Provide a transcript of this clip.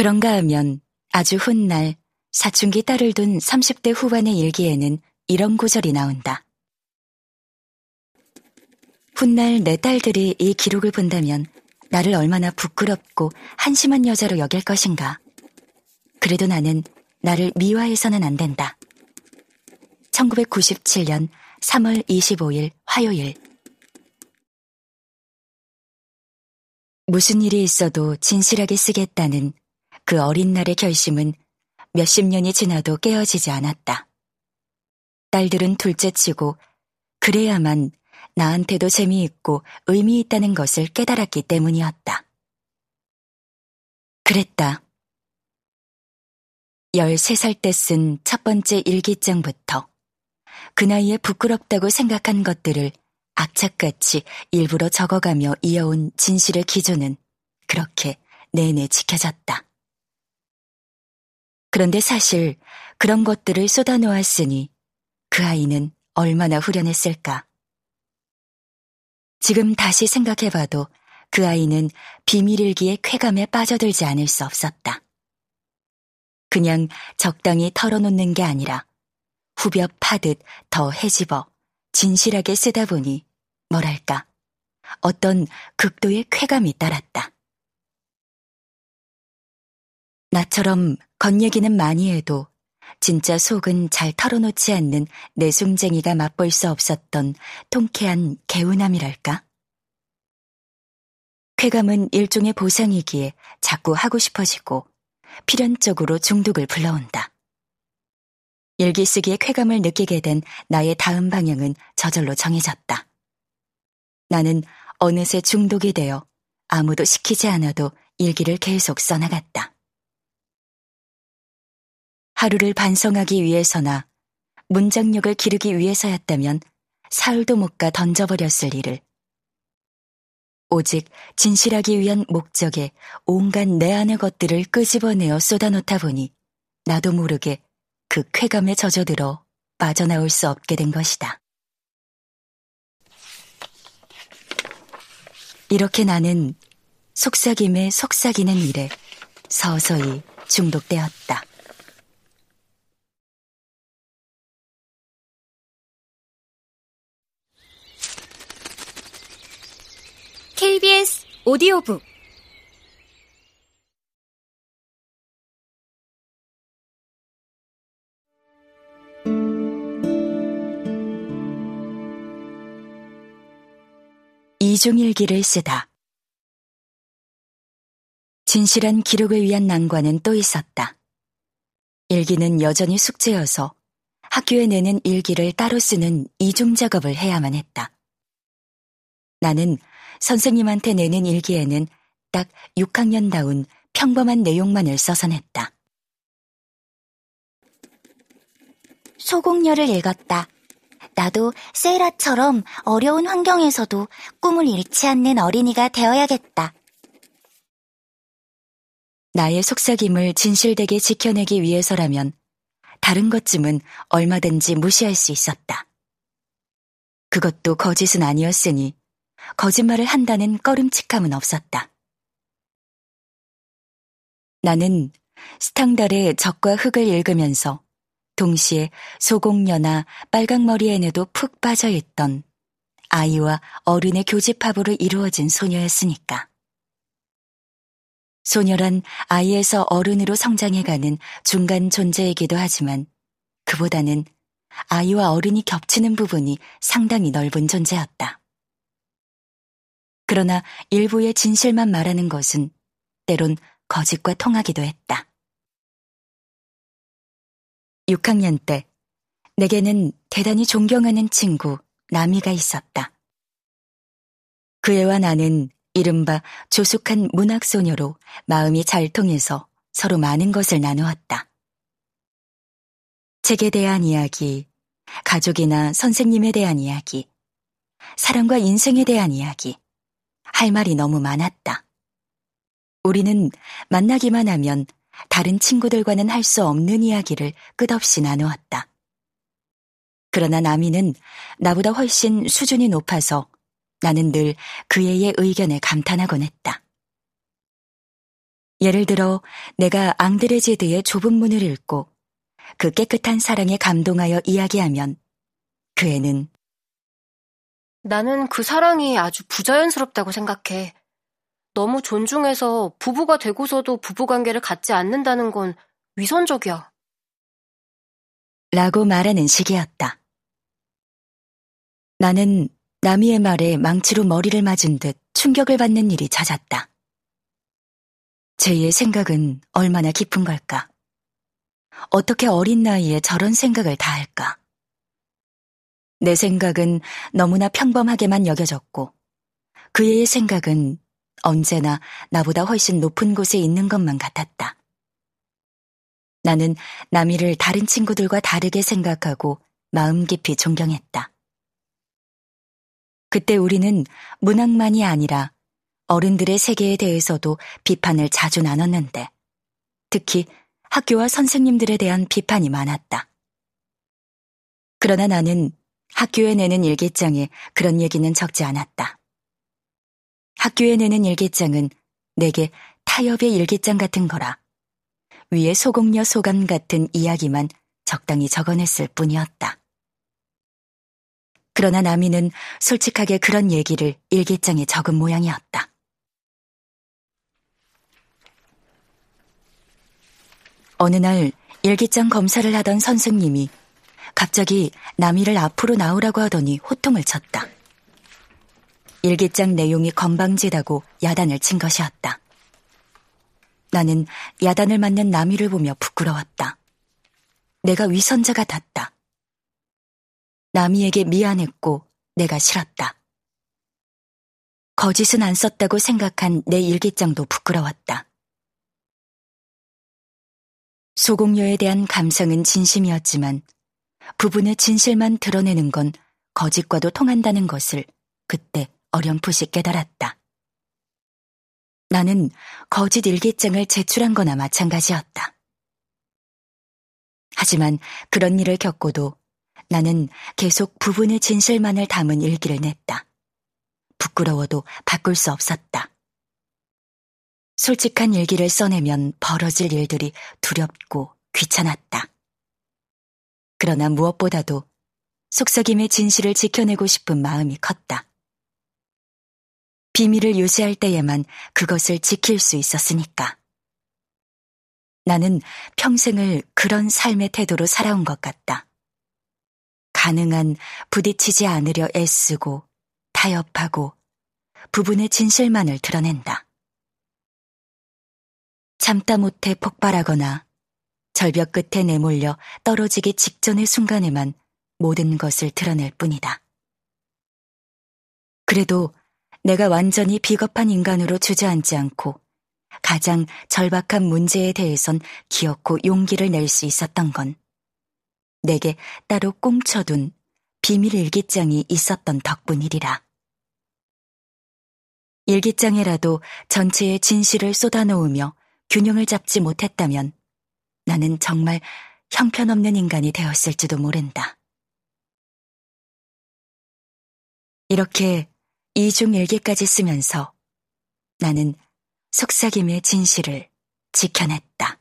그런가 하면 아주 훗날 사춘기 딸을 둔 30대 후반의 일기에는 이런 구절이 나온다. 훗날 내 딸들이 이 기록을 본다면 나를 얼마나 부끄럽고 한심한 여자로 여길 것인가. 그래도 나는 나를 미화해서는 안 된다. 1997년 3월 25일 화요일. 무슨 일이 있어도 진실하게 쓰겠다는 그 어린 날의 결심은 몇십 년이 지나도 깨어지지 않았다. 딸들은 둘째치고 그래야만 나한테도 재미있고 의미 있다는 것을 깨달았기 때문이었다. 그랬다. 13살 때 쓴 첫 번째 일기장부터 그 나이에 부끄럽다고 생각한 것들을 악착같이 일부러 적어가며 이어온 진실의 기조는 그렇게 내내 지켜졌다. 그런데 사실 그런 것들을 쏟아놓았으니 그 아이는 얼마나 후련했을까. 지금 다시 생각해봐도 그 아이는 비밀일기의 쾌감에 빠져들지 않을 수 없었다. 그냥 적당히 털어놓는 게 아니라 후벼 파듯 더 해집어 진실하게 쓰다 보니 뭐랄까 어떤 극도의 쾌감이 따랐다. 나처럼 겉얘기는 많이 해도 진짜 속은 잘 털어놓지 않는 내숭쟁이가 맛볼 수 없었던 통쾌한 개운함이랄까? 쾌감은 일종의 보상이기에 자꾸 하고 싶어지고 필연적으로 중독을 불러온다. 일기 쓰기에 쾌감을 느끼게 된 나의 다음 방향은 저절로 정해졌다. 나는 어느새 중독이 되어 아무도 시키지 않아도 일기를 계속 써나갔다. 하루를 반성하기 위해서나 문장력을 기르기 위해서였다면 사흘도 못 가 던져버렸을 일을 오직 진실하기 위한 목적에 온갖 내 안의 것들을 끄집어내어 쏟아놓다 보니 나도 모르게 그 쾌감에 젖어들어 빠져나올 수 없게 된 것이다. 이렇게 나는 속삭임에 속삭이는 일에 서서히 중독되었다. KBS 오디오북 이중일기를 쓰다. 진실한 기록을 위한 난관은 또 있었다. 일기는 여전히 숙제여서 학교에 내는 일기를 따로 쓰는 이중 작업을 해야만 했다. 나는 선생님한테 내는 일기에는 딱 6학년다운 평범한 내용만을 써서 냈다. 소공녀를 읽었다. 나도 세이라처럼 어려운 환경에서도 꿈을 잃지 않는 어린이가 되어야겠다. 나의 속삭임을 진실되게 지켜내기 위해서라면 다른 것쯤은 얼마든지 무시할 수 있었다. 그것도 거짓은 아니었으니 거짓말을 한다는 꺼림칙함은 없었다. 나는 스탕달의 적과 흙을 읽으면서 동시에 소공녀나 빨강머리에내도 푹 빠져있던 아이와 어른의 교집합으로 이루어진 소녀였으니까. 소녀란 아이에서 어른으로 성장해가는 중간 존재이기도 하지만 그보다는 아이와 어른이 겹치는 부분이 상당히 넓은 존재였다. 그러나 일부의 진실만 말하는 것은 때론 거짓과 통하기도 했다. 6학년 때 내게는 대단히 존경하는 친구 나미가 있었다. 그 애와 나는 이른바 조숙한 문학소녀로 마음이 잘 통해서 서로 많은 것을 나누었다. 책에 대한 이야기, 가족이나 선생님에 대한 이야기, 사랑과 인생에 대한 이야기, 할 말이 너무 많았다. 우리는 만나기만 하면 다른 친구들과는 할 수 없는 이야기를 끝없이 나누었다. 그러나 나미는 나보다 훨씬 수준이 높아서 나는 늘그 애의 의견에 감탄하곤 했다. 예를 들어 내가 앙드레제드의 좁은 문을 읽고 그 깨끗한 사랑에 감동하여 이야기하면 그 애는 나는 그 사랑이 아주 부자연스럽다고 생각해. 너무 존중해서 부부가 되고서도 부부관계를 갖지 않는다는 건 위선적이야. 라고 말하는 식이었다. 나는 나미의 말에 망치로 머리를 맞은 듯 충격을 받는 일이 잦았다. 제의 생각은 얼마나 깊은 걸까? 어떻게 어린 나이에 저런 생각을 다 할까? 내 생각은 너무나 평범하게만 여겨졌고, 그의 생각은 언제나 나보다 훨씬 높은 곳에 있는 것만 같았다. 나는 나미를 다른 친구들과 다르게 생각하고 마음 깊이 존경했다. 그때 우리는 문학만이 아니라 어른들의 세계에 대해서도 비판을 자주 나눴는데, 특히 학교와 선생님들에 대한 비판이 많았다. 그러나 나는 학교에 내는 일기장에 그런 얘기는 적지 않았다. 학교에 내는 일기장은 내게 타협의 일기장 같은 거라. 위에 소공녀 소감 같은 이야기만 적당히 적어냈을 뿐이었다. 그러나 나미는 솔직하게 그런 얘기를 일기장에 적은 모양이었다. 어느 날 일기장 검사를 하던 선생님이 갑자기 나미를 앞으로 나오라고 하더니 호통을 쳤다. 일기장 내용이 건방지다고 야단을 친 것이었다. 나는 야단을 맞는 나미를 보며 부끄러웠다. 내가 위선자 같았다. 나미에게 미안했고 내가 싫었다. 거짓은 안 썼다고 생각한 내 일기장도 부끄러웠다. 소공녀에 대한 감성은 진심이었지만 부분의 진실만 드러내는 건 거짓과도 통한다는 것을 그때 어렴풋이 깨달았다. 나는 거짓 일기장을 제출한 거나 마찬가지였다. 하지만 그런 일을 겪고도 나는 계속 부분의 진실만을 담은 일기를 냈다. 부끄러워도 바꿀 수 없었다. 솔직한 일기를 써내면 벌어질 일들이 두렵고 귀찮았다. 그러나 무엇보다도 속삭임의 진실을 지켜내고 싶은 마음이 컸다. 비밀을 유지할 때에만 그것을 지킬 수 있었으니까. 나는 평생을 그런 삶의 태도로 살아온 것 같다. 가능한 부딪히지 않으려 애쓰고 타협하고 부분의 진실만을 드러낸다. 참다 못해 폭발하거나 절벽 끝에 내몰려 떨어지기 직전의 순간에만 모든 것을 드러낼 뿐이다. 그래도 내가 완전히 비겁한 인간으로 주저앉지 않고 가장 절박한 문제에 대해선 기어코 용기를 낼 수 있었던 건 내게 따로 꽁쳐둔 비밀 일기장이 있었던 덕분이리라. 일기장에라도 전체의 진실을 쏟아놓으며 균형을 잡지 못했다면 나는 정말 형편없는 인간이 되었을지도 모른다. 이렇게 이중 일기까지 쓰면서 나는 속삭임의 진실을 지켜냈다.